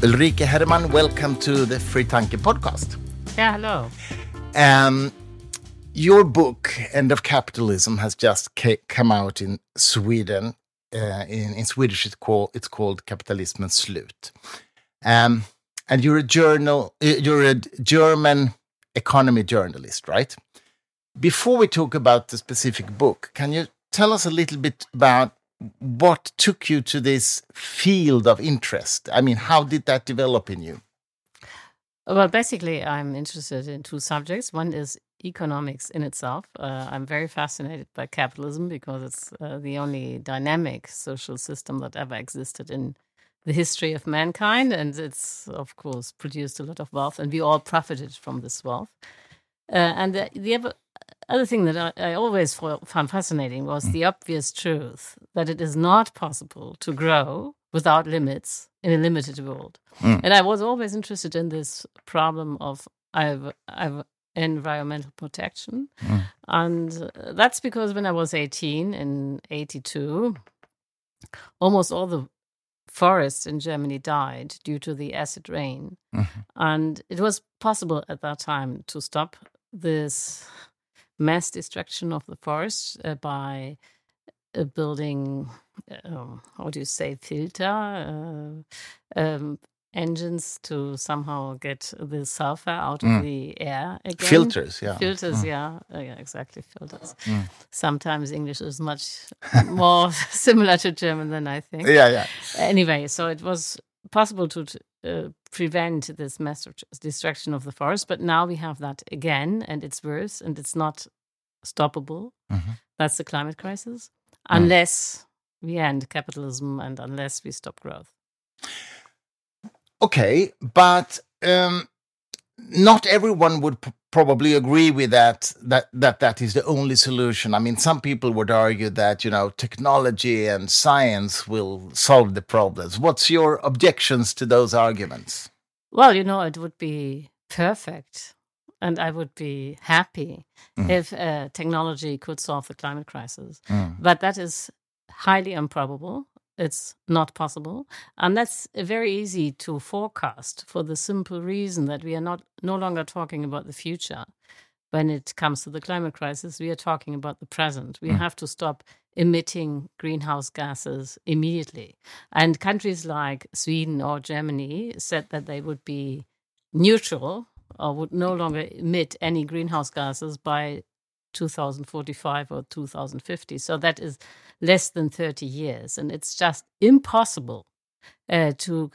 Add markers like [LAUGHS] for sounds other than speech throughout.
Ulrike Herrmann, welcome to the Fri Tanke podcast. Yeah, hello. Um, your book, End of Capitalism, has just come out in Sweden. Uh, in, in Swedish, it's called, it's called Kapitalismens slut. Um, and you're a journal, you're a German economy journalist, right? Before we talk about the specific book, can you tell us a little bit about what took you to this field of interest? I mean, how did that develop in you? Well, basically, I'm interested in two subjects. One is economics in itself. Uh, I'm very fascinated by capitalism because it's uh, the only dynamic social system that ever existed in the history of mankind. And it's, of course, produced a lot of wealth, and we all profited from this wealth. Uh, and the, the, other thing that I, I always found fascinating was mm. the obvious truth that it is not possible to grow without limits in a limited world. Mm. And I was always interested in this problem of I've, I've environmental protection. Mm. And that's because when I was 18 in 82, almost all the forests in Germany died due to the acid rain. Mm-hmm. And it was possible at that time to stop this mass destruction of the forest uh, by uh, building, um, how do you say, filter uh, um, engines to somehow get the sulfur out mm. of the air again. Filters, yeah. Filters, mm. yeah. Uh, yeah, exactly, filters. Mm. Sometimes English is much [LAUGHS] more [LAUGHS] similar to German than I think. Yeah, yeah. Anyway, so it was possible to uh, prevent this massive destruction of the forest. But now we have that again, and it's worse, and it's not stoppable. Mm-hmm. That's the climate crisis, unless mm. we end capitalism and unless we stop growth. Okay, but um, not everyone would p- probably agree with that that that that is the only solution. I mean some people would argue that you know technology and science will solve the problems. What's your objections to those arguments? Well you know it would be perfect and i would be happy mm. if uh, technology could solve the climate crisis. Mm. but that is highly improbable it's not possible. And that's very easy to forecast for the simple reason that we are not no longer talking about the future. When it comes to the climate crisis, we are talking about the present. We mm. have to stop emitting greenhouse gases immediately. And countries like Sweden or Germany said that they would be neutral or would no longer emit any greenhouse gases by 2045 or 2050. So that is less than 30 years. And it's just impossible uh, to,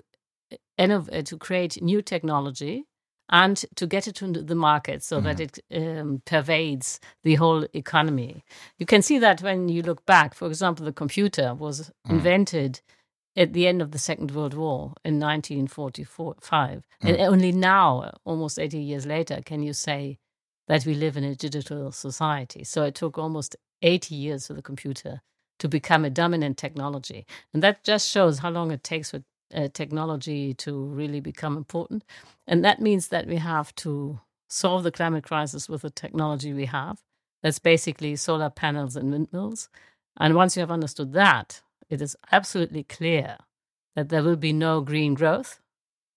uh, to create new technology and to get it into the market so mm-hmm. that it um, pervades the whole economy. You can see that when you look back. For example, the computer was mm. invented at the end of the Second World War in 1945. Mm. And only now, almost 80 years later, can you say that we live in a digital society. So it took almost 80 years for the computer to become a dominant technology. And that just shows how long it takes for uh, technology to really become important. And that means that we have to solve the climate crisis with the technology we have. That's basically solar panels and windmills. And once you have understood that, it is absolutely clear that there will be no green growth,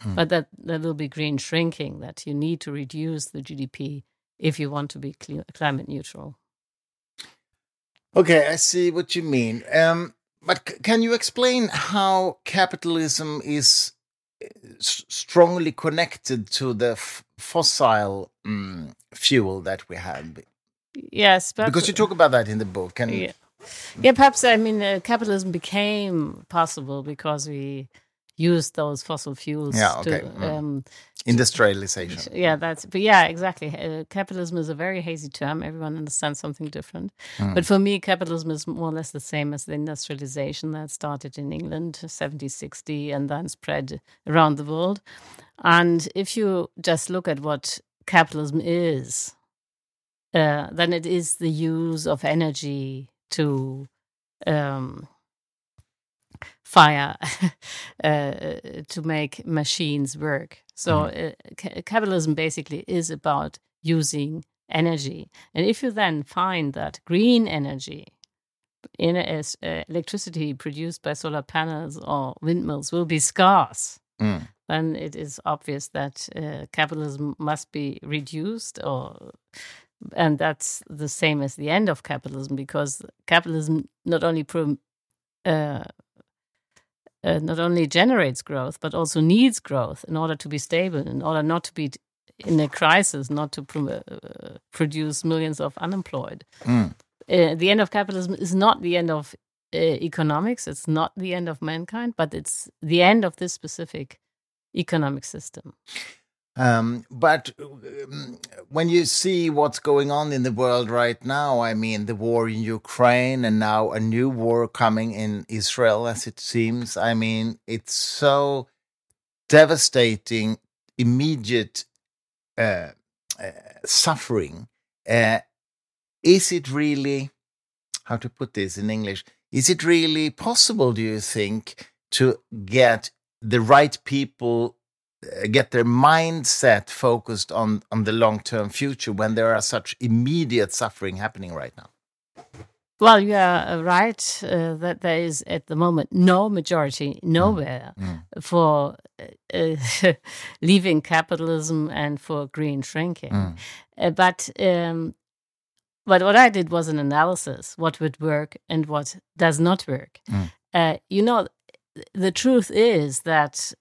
mm. but that there will be green shrinking, that you need to reduce the GDP if you want to be climate neutral. Okay, I see what you mean. Um, but can you explain how capitalism is uh, strongly connected to the fossil um, fuel that we have? Yes, because you talk about that in the book. And yeah, yeah perhaps I mean uh, capitalism became possible because we use those fossil fuels. Yeah, okay. To, mm. um, Industrialization. [LAUGHS] Yeah, that's, but yeah, exactly. Uh, capitalism is a very hazy term. Everyone understands something different. Mm. But for me, capitalism is more or less the same as the industrialization that started in England, 70, 60, and then spread around the world. And if you just look at what capitalism is, uh, then it is the use of energy to um, fire [LAUGHS] uh, to make machines work. So mm. capitalism basically is about using energy. And if you then find that green energy in as uh, electricity produced by solar panels or windmills will be scarce, mm. then it is obvious that uh, capitalism must be reduced or and that's the same as the end of capitalism because capitalism not only pro, uh, uh, not only generates growth but also needs growth in order to be stable in order not to be in a crisis not to pr uh, produce millions of unemployed mm. the end of capitalism is not the end of uh, economics it's not the end of mankind but it's the end of this specific economic system um, but um, when you see what's going on in the world right now, I mean, the war in Ukraine and now a new war coming in Israel, as it seems, I mean, it's so devastating, immediate uh, uh, suffering. Uh, is it really, how to put this in English, is it really possible, do you think, to get the right people get their mindset focused on on the long term future when there are such immediate suffering happening right now well you are uh, right uh, that there is at the moment no majority nowhere mm. Mm. for uh, [LAUGHS] leaving capitalism and for green shrinking mm. uh, but um, but what I did was an analysis what would work and what does not work. Mm. Uh, you know, the truth is that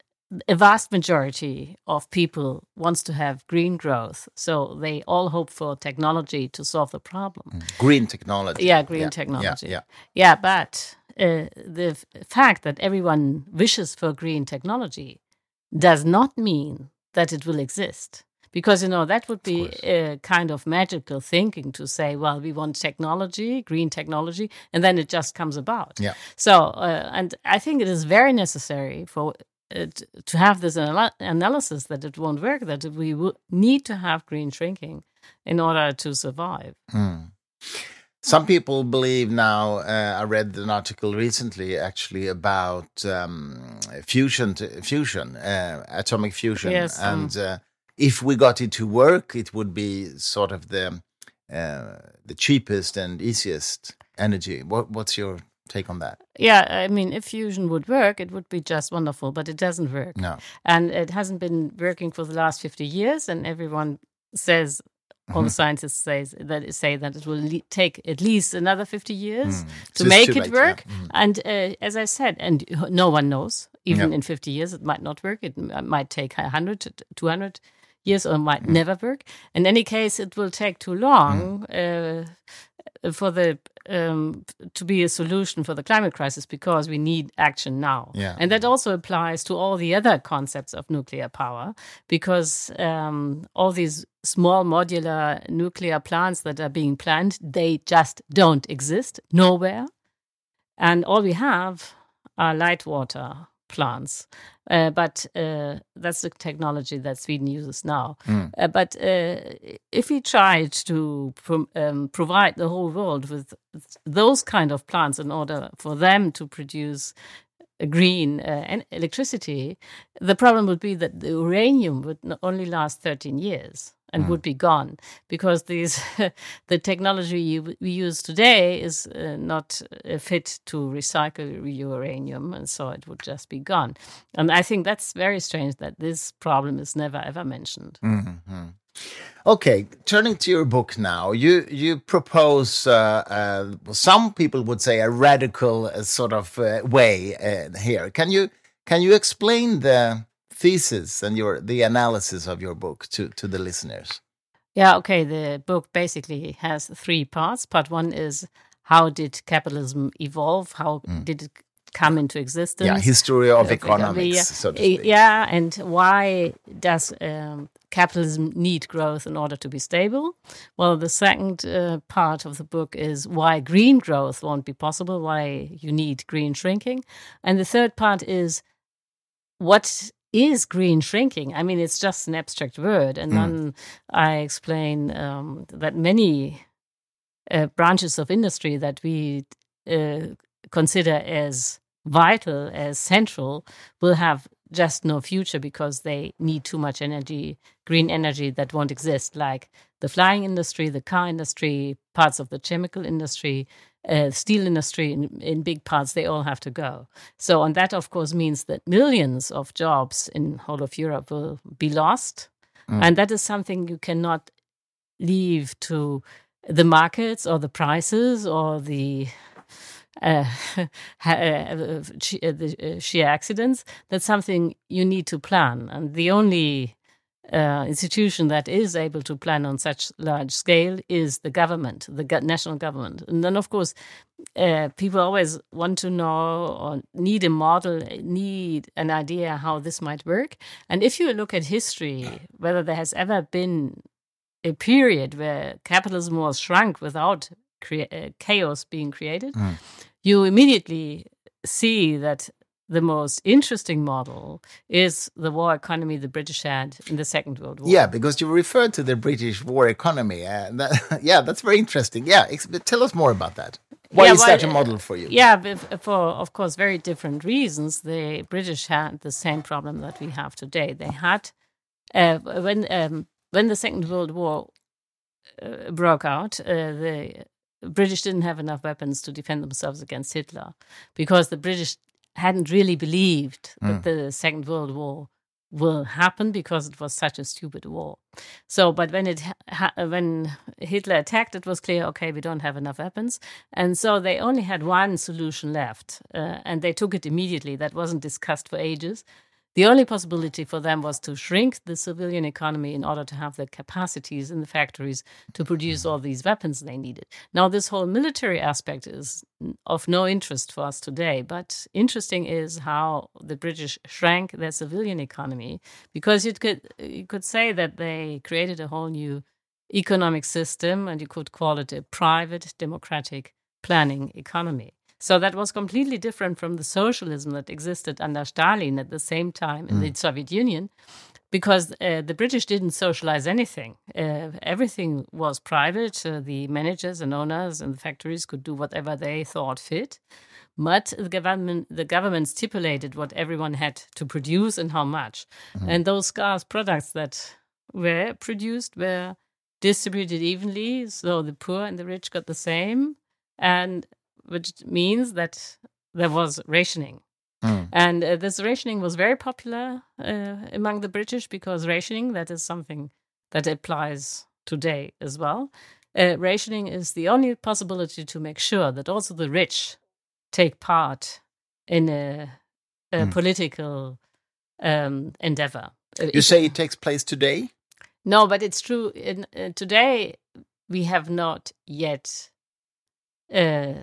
a vast majority of people wants to have green growth so they all hope for technology to solve the problem. Mm. green technology. Yeah green yeah, technology. Yeah, yeah. yeah but uh, the fact that everyone wishes for green technology does not mean that it will exist. Because you know that would be a kind of magical thinking to say well we want technology green technology and then it just comes about. Yeah. So uh, and i think it is very necessary for it, to have this anal analysis that it won't work, that we need to have green shrinking in order to survive. Mm. Some people believe now. Uh, I read an article recently, actually, about um, fusion, fusion, uh, atomic fusion, yes, um, and uh, if we got it to work, it would be sort of the uh, the cheapest and easiest energy. What, what's your take on that? Yeah, I mean, if fusion would work, it would be just wonderful, but it doesn't work. No. And it hasn't been working for the last 50 years, and everyone says, all mm-hmm. the scientists say that say that it will le- take at least another 50 years mm. to so make it late, work. Yeah. Mm. And uh, as I said, and no one knows, even in 50 years, it might not work. It might take 100, 200 years, or might mm. never work. In any case, it will take too long mm. uh, for the um, to be a solution for the climate crisis because we need action now. Yeah. And that also applies to all the other concepts of nuclear power because um, all these small modular nuclear plants that are being planned, they just don't exist nowhere. And all we have are light water plants. Uh, but uh, that's the technology that Sweden uses now. Mm. Uh, but uh, if we tried to pro um, provide the whole world with those kind of plants in order for them to produce green uh, electricity, the problem would be that the uranium would only last 13 years and mm. would be gone because these [LAUGHS] the technology we use today is uh, not uh, fit to recycle uranium and so it would just be gone and i think that's very strange that this problem is never ever mentioned mm -hmm. Okay, turning to your book now, you you propose uh, uh, some people would say a radical uh, sort of uh, way uh, here. Can you can you explain the thesis and your the analysis of your book to to the listeners? Yeah, okay. The book basically has three parts. Part one is how did capitalism evolve? How mm. did it come into existence? Yeah, history of, economics, yeah. so to speak. Yeah, and why does um, capitalism need growth in order to be stable? Well, the second uh, part of the book is why green growth won't be possible, why you need green shrinking. And the third part is what is green shrinking? I mean, it's just an abstract word. And mm. then I explain um, that many uh, branches of industry that we uh, consider as vital, as central, will have just no future because they need too much energy, green energy that won't exist, like the flying industry, the car industry, parts of the chemical industry, uh, steel industry in, in big parts, they all have to go. So, and that, of course, means that millions of jobs in whole of Europe will be lost. Mm. And that is something you cannot leave to the markets or the prices or the uh, [LAUGHS] uh, the sheer accidents. That's something you need to plan. And the only uh, institution that is able to plan on such large scale is the government, the go- national government. And then, of course, uh, people always want to know or need a model, need an idea how this might work. And if you look at history, whether there has ever been a period where capitalism was shrunk without crea- uh, chaos being created, mm. you immediately see that the most interesting model is the war economy the British had in the Second World War. Yeah, because you referred to the British war economy. Uh, that, [LAUGHS] yeah, that's very interesting. Yeah, tell us more about that. Why yeah, is well, that a model for you? Yeah, for of course very different reasons. The British had the same problem that we have today. They had uh, when um, when the Second World War uh, broke out, uh, the British didn't have enough weapons to defend themselves against Hitler because the British hadn't really believed that mm. the Second World War will happen because it was such a stupid war. So, but when it when Hitler attacked, it was clear, okay, we don't have enough weapons, and so they only had one solution left, uh, and they took it immediately. That wasn't discussed for ages. The only possibility for them was to shrink the civilian economy in order to have the capacities in the factories to produce all these weapons they needed. Now, this whole military aspect is of no interest for us today, but interesting is how the British shrank their civilian economy because you could you could say that they created a whole new economic system and you could call it a private democratic planning economy. So that was completely different from the socialism that existed under Stalin at the same time in mm. the Soviet Union, because uh, the British didn't socialize anything. Uh, everything was private. Uh, the managers and owners and the factories could do whatever they thought fit. But the government, the government stipulated what everyone had to produce and how much. Mm-hmm. And those scarce products that were produced were distributed evenly. So the poor and the rich got the same. And which means that there was rationing. Mm. And uh, this rationing was very popular uh, among the British because rationing, that is something that applies today as well. Uh, rationing is the only possibility to make sure that also the rich take part in a, a mm. political um, endeavor. Uh, you say it takes place today? No, but it's true. In, uh, today, we have not yet uh,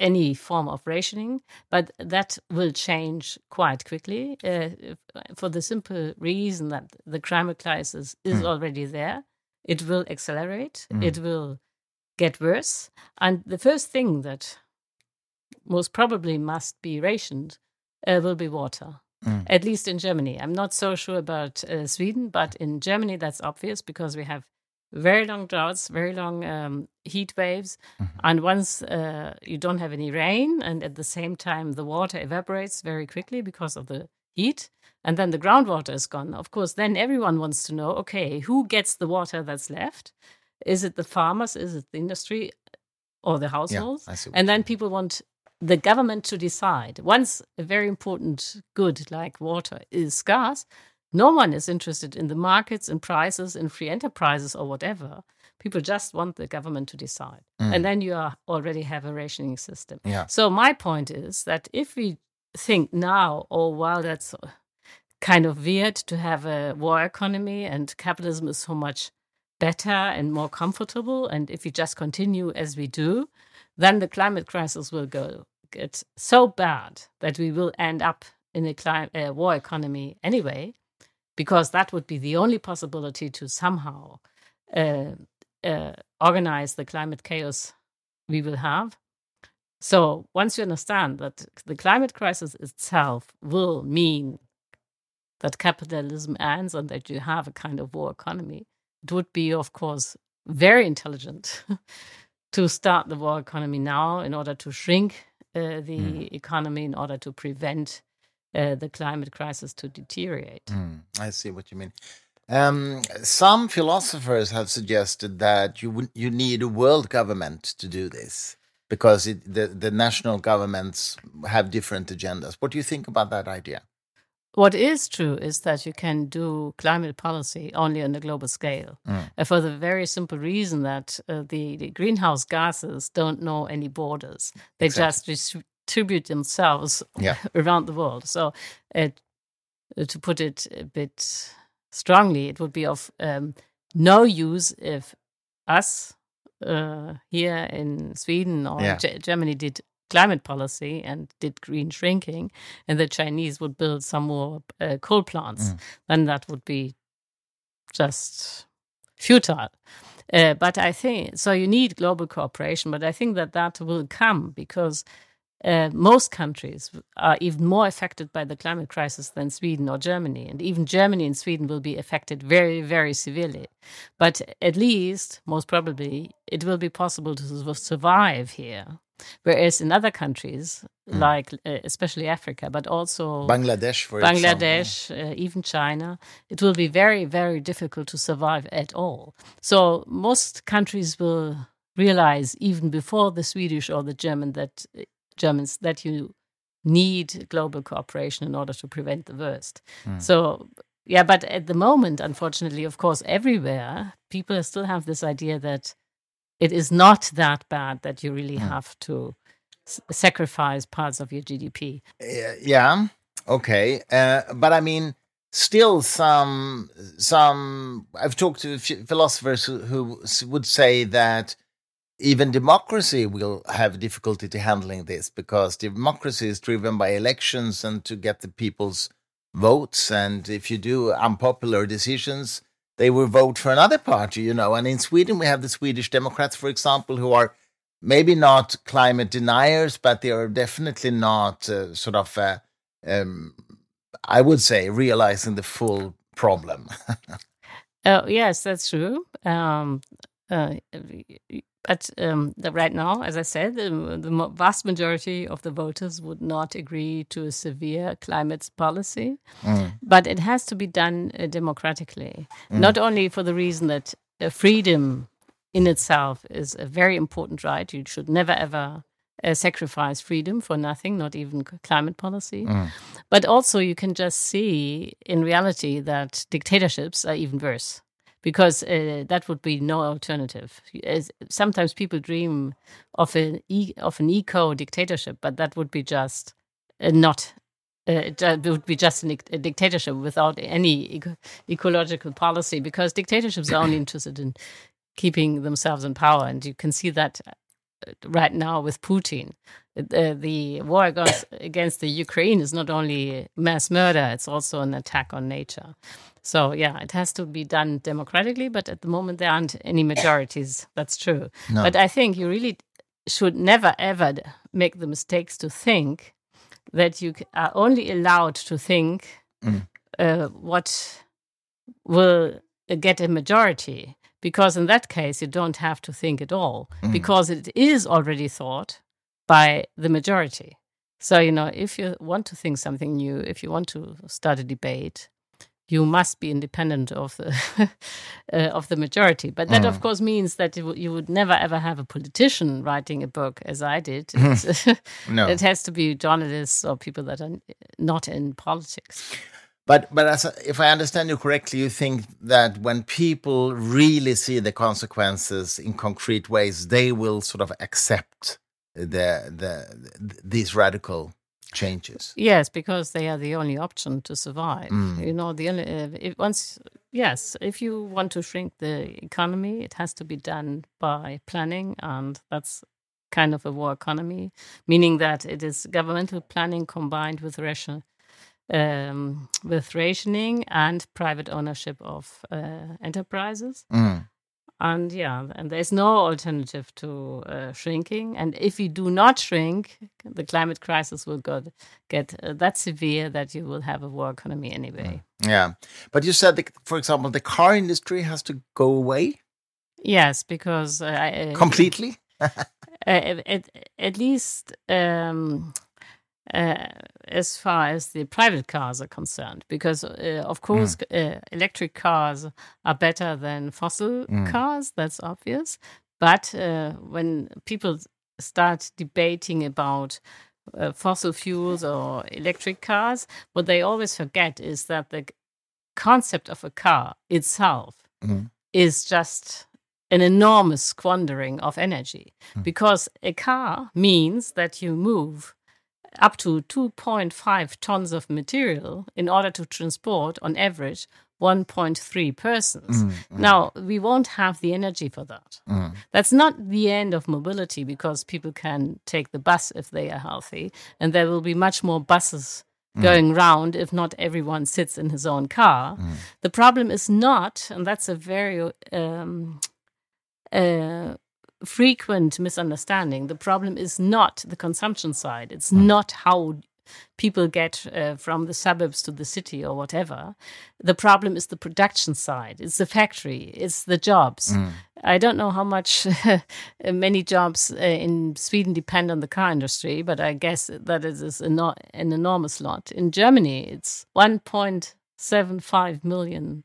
any form of rationing, but that will change quite quickly uh, for the simple reason that the climate crisis is mm. already there. It will accelerate, mm. it will get worse. And the first thing that most probably must be rationed uh, will be water. Mm. At least in Germany. I'm not so sure about uh, Sweden, but in Germany, that's obvious because we have very long droughts, very long um, heat waves. Mm-hmm. And once uh, you don't have any rain, and at the same time, the water evaporates very quickly because of the heat, and then the groundwater is gone. Of course, then everyone wants to know okay, who gets the water that's left? Is it the farmers? Is it the industry? Or the households? Yeah, and then people want the government to decide. Once a very important good like water is scarce, no one is interested in the markets and prices and free enterprises or whatever. People just want the government to decide. Mm. And then you are, already have a rationing system. Yeah. So my point is that if we think now, oh, well, that's kind of weird to have a war economy and capitalism is so much better and more comfortable. And if we just continue as we do, then the climate crisis will go get so bad that we will end up in a climate, uh, war economy anyway because that would be the only possibility to somehow uh, uh, organize the climate chaos we will have. So once you understand that the climate crisis itself will mean that capitalism ends and that you have a kind of war economy, it would be, of course, very intelligent [LAUGHS] to start the war economy now in order to shrink uh, the mm. economy in order to prevent uh, the climate crisis to deteriorate. Mm, I see what you mean. Um, some philosophers have suggested that you you need a world government to do this. because it, the the national governments have different agendas. What do you think about that idea? What is true is that you can do climate policy only on a global scale, mm. uh, for the very simple reason that uh, the, the, greenhouse gases don't know any borders. They exactly. just distribute themselves yeah. [LAUGHS] around the world. So, uh, to put it a bit strongly, it would be of um, no use if us uh, here in Sweden or yeah. Germany did climate policy and did green shrinking, and the Chinese would build some more uh, coal plants, mm. then that would be just futile. Uh, but I think so. You need global cooperation, but I think that that will come because uh, most countries are even more affected by the climate crisis than Sweden or Germany. And even Germany and Sweden will be affected very, very severely. But at least, most probably, it will be possible to survive here. Whereas in other countries, mm. like uh, especially Africa, but also Bangladesh, for Bangladesh, uh, even China, it will be very, very difficult to survive at all. So most countries will realize even before the Swedish or the German that Germans that you need global cooperation in order to prevent the worst. Mm. So yeah, but at the moment, unfortunately, of course, everywhere people still have this idea that it is not that bad that you really mm. have to sacrifice parts of your GDP. Yeah, okay, uh, but I mean, still some some. I've talked to philosophers who, who would say that even democracy will have difficulty to handling this because democracy is driven by elections and to get the people's votes. And if you do unpopular decisions they will vote for another party you know. And in sweden we have the swedish democrats for example who are maybe not climate deniers but they are definitely not uh, sort of uh, um, i would say realizing the full problem. [LAUGHS] Oh yes that's true. Um, uh, but um, the, right now, as I said, the, the, vast majority of the voters would not agree to a severe climate policy. Mm. But it has to be done uh, democratically, mm. not only for the reason that uh, freedom in itself is a very important right. You should never ever uh, sacrifice freedom for nothing, not even climate policy. Mm. But also, you can just see in reality that dictatorships are even worse because uh, that would be no alternative. As sometimes people dream of an e of an eco dictatorship, but that would be just uh, not. Uh, it would be just a dictatorship without any eco ecological policy, because dictatorships are only [COUGHS] interested in keeping themselves in power, and you can see that uh, right now with Putin. Uh, the war against, [COUGHS] against the Ukraine is not only mass murder; it's also an attack on nature. So yeah, it has to be done democratically, but at the moment there aren't any majorities. That's true. No. But I think you really should never ever make the mistakes to think that you are only allowed to think mm. uh, what will get a majority, because in that case you don't have to think at all, mm. because it is already thought by the majority. So you know, if you want to think something new, if you want to start a debate, you must be independent of the [LAUGHS] uh, of the majority. But that, mm. of course, means that you would never ever have a politician writing a book, as I did. [LAUGHS] no. [LAUGHS] it has to be journalists or people that are not in politics. But but as, if I understand you correctly, you think that when people really see the consequences in concrete ways, they will sort of accept the the these radical changes. Yes, because they are the only option to survive. Mm. You know, the only uh, if once yes, if you want to shrink the economy, it has to be done by planning, and that's kind of a war economy, meaning that it is governmental planning combined with ration. Um, with rationing and private ownership of uh, enterprises. Mm. And yeah, and there's no alternative to uh, shrinking. And if we do not shrink, the climate crisis will go, get uh, that severe that you will have a war economy anyway. Mm. Yeah. But you said, that, for example, the car industry has to go away? Yes, because. Uh, Completely? [LAUGHS] Uh, at, at least. Um, uh, as far as the private cars are concerned, because uh, of course mm. uh, electric cars are better than fossil mm. cars. That's obvious. But uh, when people start debating about uh, fossil fuels or electric cars, what they always forget is that the concept of a car itself mm. is just an enormous squandering of energy mm. because a car means that you move up to 2.5 tons of material in order to transport, on average, 1.3 persons. Mm, mm. Now, we won't have the energy for that. Mm. That's not the end of mobility because people can take the bus if they are healthy, and there will be much more buses mm. going round if not everyone sits in his own car. Mm. The problem is not, and that's a very um, uh, frequent misunderstanding. The problem is not the consumption side. It's mm. not how people get uh, from the suburbs to the city or whatever. The problem is the production side. It's the factory. It's the jobs. Mm. I don't know how much [LAUGHS] many jobs uh, in Sweden depend on the car industry, but I guess that it is an, an enormous lot. In Germany, it's 1.75 million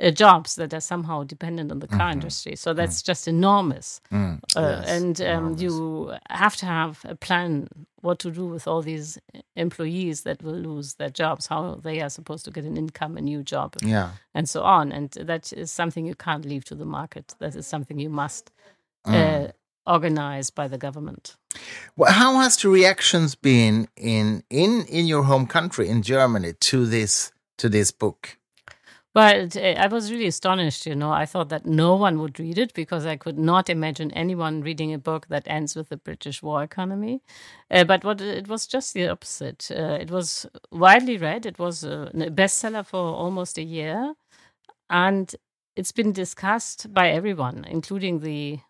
uh, jobs that are somehow dependent on the car mm-hmm. industry. So that's mm. just enormous. Mm. Uh, yes, and um, you have to have a plan what to do with all these employees that will lose their jobs, how they are supposed to get an income, a new job, yeah. and so on. And that is something you can't leave to the market. That is something you must. Uh, mm. organize by the government. Well, how has the reactions been in in in your home country in Germany to this to this book? But uh, I was really astonished, you know. I thought that no one would read it because I could not imagine anyone reading a book that ends with the British war economy. Uh, but what it was just the opposite. Uh, it was widely read. It was a bestseller for almost a year, and it's been discussed by everyone, including the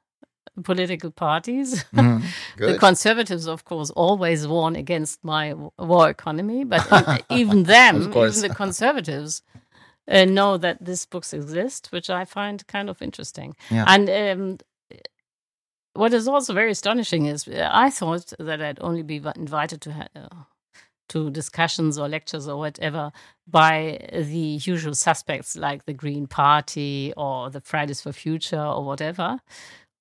political parties. [LAUGHS] Mm, the conservatives, of course, always warn against my war economy, but [LAUGHS] even them, even the conservatives, uh, know that these books exist, which I find kind of interesting. Yeah. And um, what is also very astonishing is uh, I thought that I'd only be invited to uh, to discussions or lectures or whatever by the usual suspects like the Green Party or the Fridays for Future or whatever.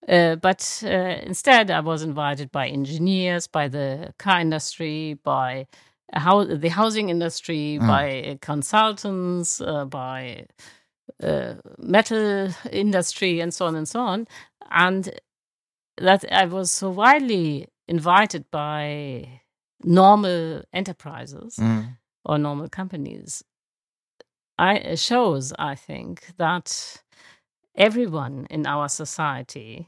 Uh, but uh, instead, I was invited by engineers, by the car industry, by how the housing industry, mm. by consultants, uh, by uh, metal industry, and so on and so on, and that I was so widely invited by normal enterprises mm. or normal companies. I shows, I think, that everyone in our society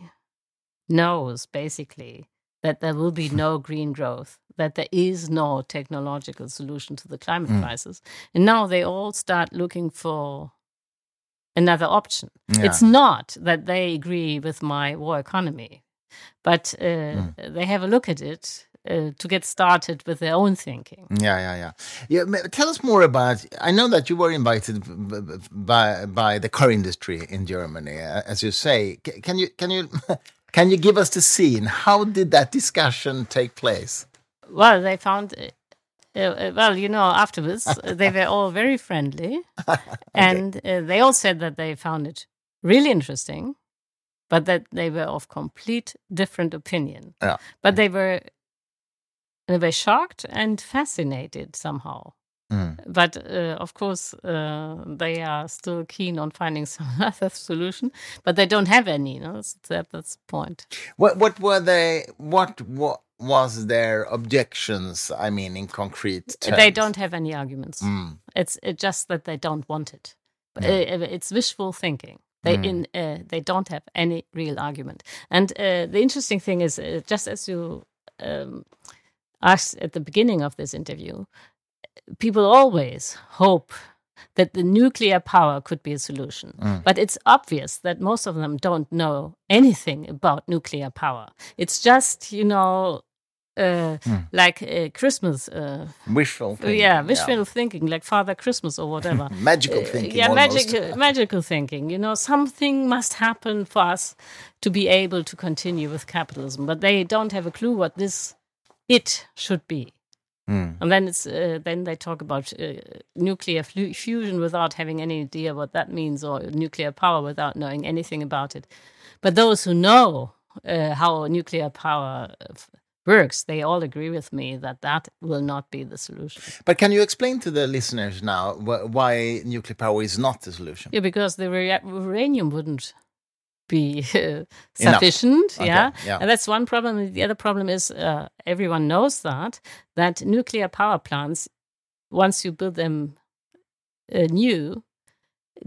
knows basically that there will be no green growth that there is no technological solution to the climate mm. crisis. And now they all start looking for another option. Yeah. It's not that they agree with my war economy, but uh, mm. they have a look at it. Uh, to get started with their own thinking. Yeah, yeah, yeah. Yeah, tell us more about. I know that you were invited by by the car industry in Germany, as you say. Can you can you [LAUGHS] can you give us the scene? How did that discussion take place? well, they found. Uh, uh, well, you know, afterwards uh, they were all very friendly, [LAUGHS] okay. and uh, they all said that they found it really interesting, but that they were of complete different opinion. Yeah. But they were they were shocked and fascinated somehow. Mm. But uh, of course, uh, they are still keen on finding [LAUGHS] some other solution, but they don't have any. You know, that's, that's the point. What what were they? What what was their objections? I mean, in concrete terms? They don't have any arguments. Mm. It's just that they don't want it. Uh, it's wishful thinking. They mm. in uh, they don't have any real argument. And uh, the interesting thing is, uh, just as you um, asked at the beginning of this interview, people always hope that the nuclear power could be a solution. Mm. But it's obvious that most of them don't know anything about nuclear power. It's just, you know, uh, mm. like uh, Christmas. Uh, wishful thinking. Yeah, wishful yeah. thinking, like Father Christmas or whatever. [LAUGHS] magical uh, thinking. yeah, magic, magical thinking. You know, something must happen for us to be able to continue with capitalism, but they don't have a clue what this it should be. Mm. And then it's uh, then they talk about uh, nuclear fusion without having any idea what that means, or nuclear power without knowing anything about it. But those who know uh, how nuclear power works, they all agree with me that that will not be the solution. But can you explain to the listeners now wh why nuclear power is not the solution? Yeah, because the uranium wouldn't be [LAUGHS] uh, sufficient. Okay, yeah? yeah, and that's one problem. The other problem is uh, everyone knows that that nuclear power plants, once you build them uh, new,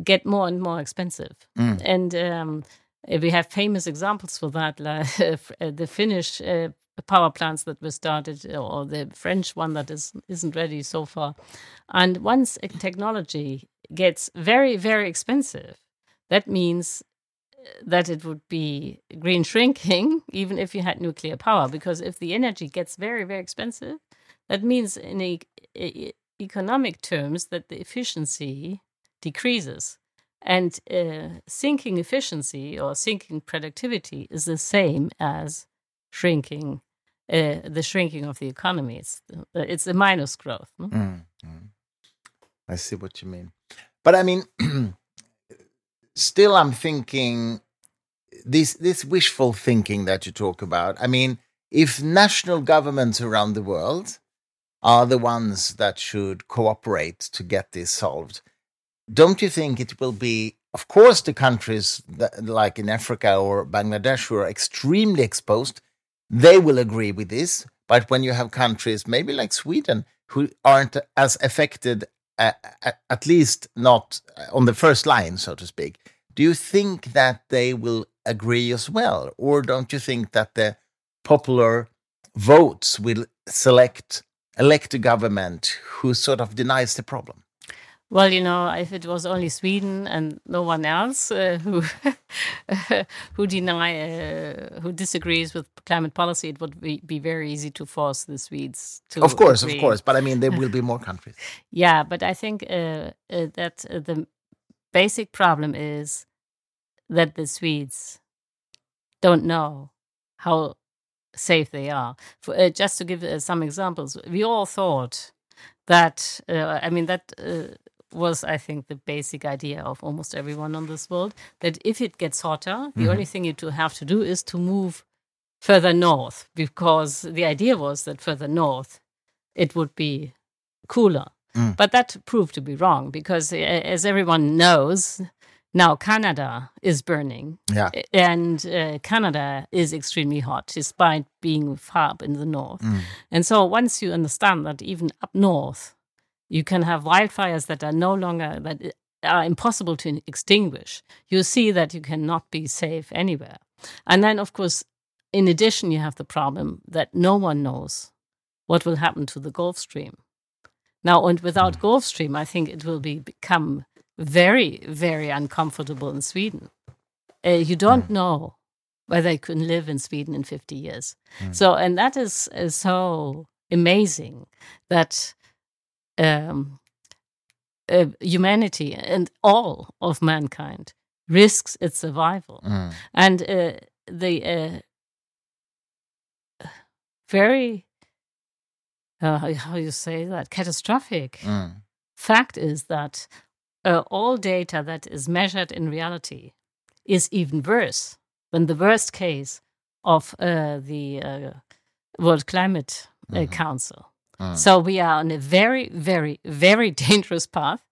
get more and more expensive. Mm. And um, we have famous examples for that, like [LAUGHS] uh, the Finnish uh, power plants that were started, or the French one that is isn't ready so far. And once a technology gets very very expensive, that means uh, that it would be green shrinking [LAUGHS] even if you had nuclear power because if the energy gets very very expensive that means in a, a, economic terms that the efficiency decreases and uh, sinking efficiency or sinking productivity is the same as shrinking uh, the shrinking of the economy. It's uh, it's a minus growth. Mm, mm. I see what you mean, but I mean, [CLEARS THROAT] still, I'm thinking this this wishful thinking that you talk about. I mean, if national governments around the world are the ones that should cooperate to get this solved, don't you think it will be of course, the countries that, like in Africa or Bangladesh who are extremely exposed they will agree with this. But when you have countries, maybe like Sweden, who aren't as affected, at least not uh, on the first line, so to speak, do you think that they will agree as well? Or don't you think that the popular votes will select, elect a government who sort of denies the problem? Well, you know, if it was only Sweden and no one else uh, who [LAUGHS] who deny uh, who disagrees with climate policy, it would be, be very easy to force the Swedes to. Of course, agree. of course, but I mean, there will be [LAUGHS] more countries. yeah, but I think uh, uh that uh, the basic problem is that the Swedes don't know how safe they are. For, uh, just to give some examples, we all thought that I mean that was, I think, the basic idea of almost everyone on this world that if it gets hotter, the mm-hmm. only thing you have to do is to move further north, because the idea was that further north it would be cooler. Mm. But that proved to be wrong because, as everyone knows, now Canada is burning. Yeah. And uh, Canada is extremely hot despite being far up in the north. Mm. And so once you understand that even up north, you can have wildfires that are no longer that are impossible to extinguish. You see that you cannot be safe anywhere. And then, of course, in addition, you have the problem that no one knows what will happen to the Gulf Stream. Now, and without Gulf Stream, I think it will be become very, very uncomfortable in Sweden. Uh, you don't know whether you can live in Sweden in 50 years. Mm. So, and that is, is so amazing that um, uh, humanity and all of mankind risks its survival. Mm. And uh, the uh, very, uh, how you say that, catastrophic mm. fact is that uh, all data that is measured in reality is even worse than the worst case of uh, the World Climate mm-hmm. Council. Mm. So we are on a very, very, very [LAUGHS] dangerous path.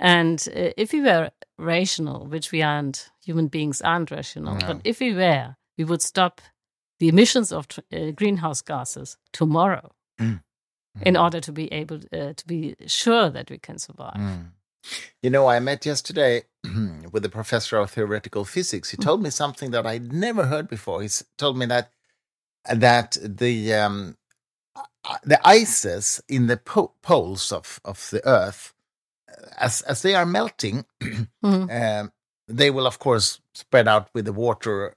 And uh, if we were rational, which we aren't, human beings aren't rational, no. but if we were, we would stop the emissions of uh, greenhouse gases tomorrow mm. Mm. in order to be able uh, to be sure that we can survive. Mm. You know, I met yesterday [CLEARS THROAT] with a professor of theoretical physics. He told me something that I'd never heard before. He told me that that the um, the ices in the po poles of, of the Earth, uh, as as they are melting, mm -hmm. [CLEARS THROAT] they will of course spread out with the water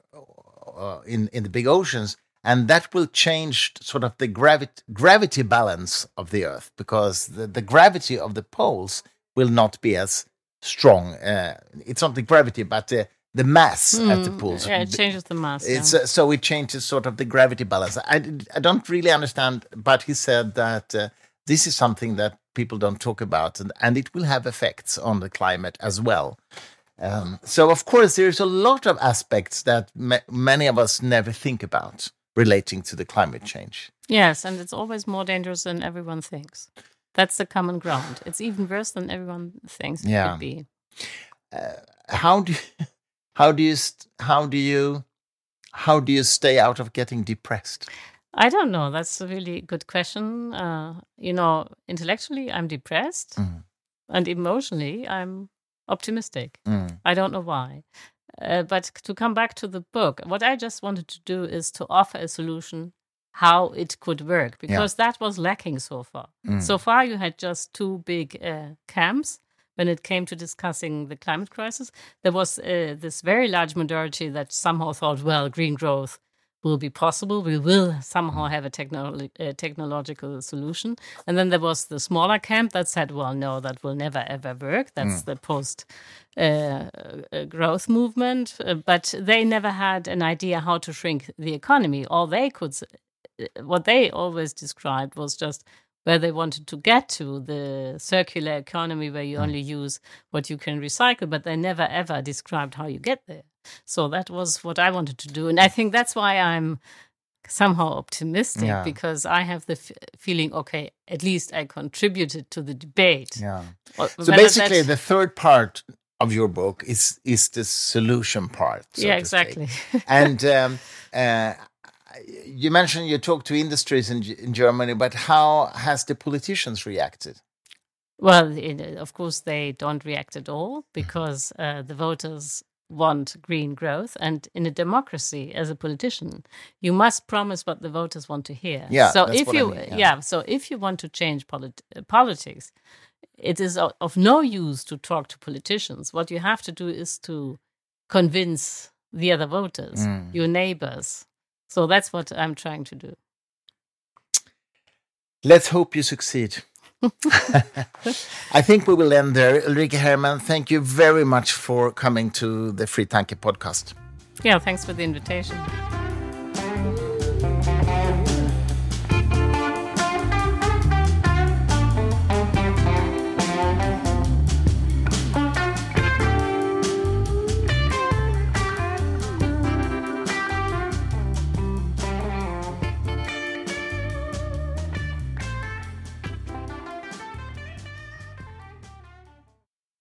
uh, in in the big oceans, and that will change sort of the gravity gravity balance of the Earth because the, the gravity of the poles will not be as strong. Uh, it's not the gravity, but the the mass mm, at the hmm. pools. Yeah, it changes the mass. It's yeah. uh, so it changes sort of the gravity balance. I I don't really understand, but he said that uh, this is something that people don't talk about, and and it will have effects on the climate as well. Um, so, of course, there's a lot of aspects that ma many of us never think about relating to the climate change. Yes, and it's always more dangerous than everyone thinks. That's the common ground. It's even worse than everyone thinks it Yeah. could be. Uh, how do how do you st- how do you how do you stay out of getting depressed? I don't know. That's a really good question. Uh, you know, intellectually, I'm depressed, Mm. and emotionally, I'm optimistic. Mm. I don't know why. Uh, but to come back to the book, what I just wanted to do is to offer a solution how it could work because that was lacking so far. Mm. So far, you had just two big uh, camps when it came to discussing the climate crisis. There was uh, this very large majority that somehow thought, well, green growth will be possible. We will somehow have a technolo- uh, technological solution. And then there was the smaller camp that said, well, no, that will never ever work. That's the post uh, uh, growth movement. Uh, but they never had an idea how to shrink the economy. All they could, uh, what they always described was just where they wanted to get to the circular economy where you only use what you can recycle, but they never ever described how you get there. So that was what I wanted to do. And I think that's why I'm somehow optimistic Yeah. because I have the f- feeling, okay, at least I contributed to the debate. Yeah. Or So basically, the third part of your book is is the solution part. yeah, exactly. [LAUGHS] and um, uh, you mentioned you talked to industries in, in Germany, but how has the politicians reacted? Well, it, of course, they don't react at all because uh, the voters want green growth. And in a democracy, as a politician, you must promise what the voters want to hear. Yeah, So if what I you, mean, yeah. yeah. So if you want to change polit- politics, it is of no use to talk to politicians. What you have to do is to convince the other voters, Mm. your neighbors. So that's what I'm trying to do. Let's hope you succeed. [LAUGHS] I think we will end there. Ulrike Herrmann, thank you very much for coming to the Fri Tanke podcast. Yeah, thanks for the invitation.